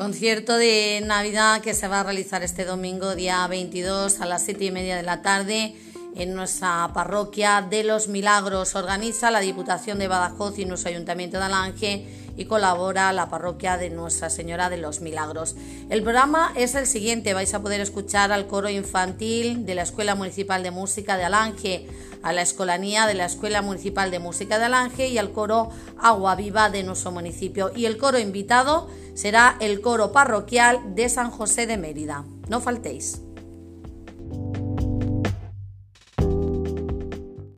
Concierto de Navidad que se va a realizar este domingo, día 22, a las 7 y media de la tarde, en nuestra parroquia de los Milagros. Organiza la Diputación de Badajoz y nuestro Ayuntamiento de Alange y colabora la parroquia de Nuestra Señora de los Milagros. El programa es el siguiente: vais a poder escuchar al coro infantil de la Escuela Municipal de Música de Alange, a la Escolanía de la Escuela Municipal de Música de Alange y al coro Agua Viva de nuestro municipio. Y el coro invitado será el coro parroquial de San José de Mérida. No faltéis.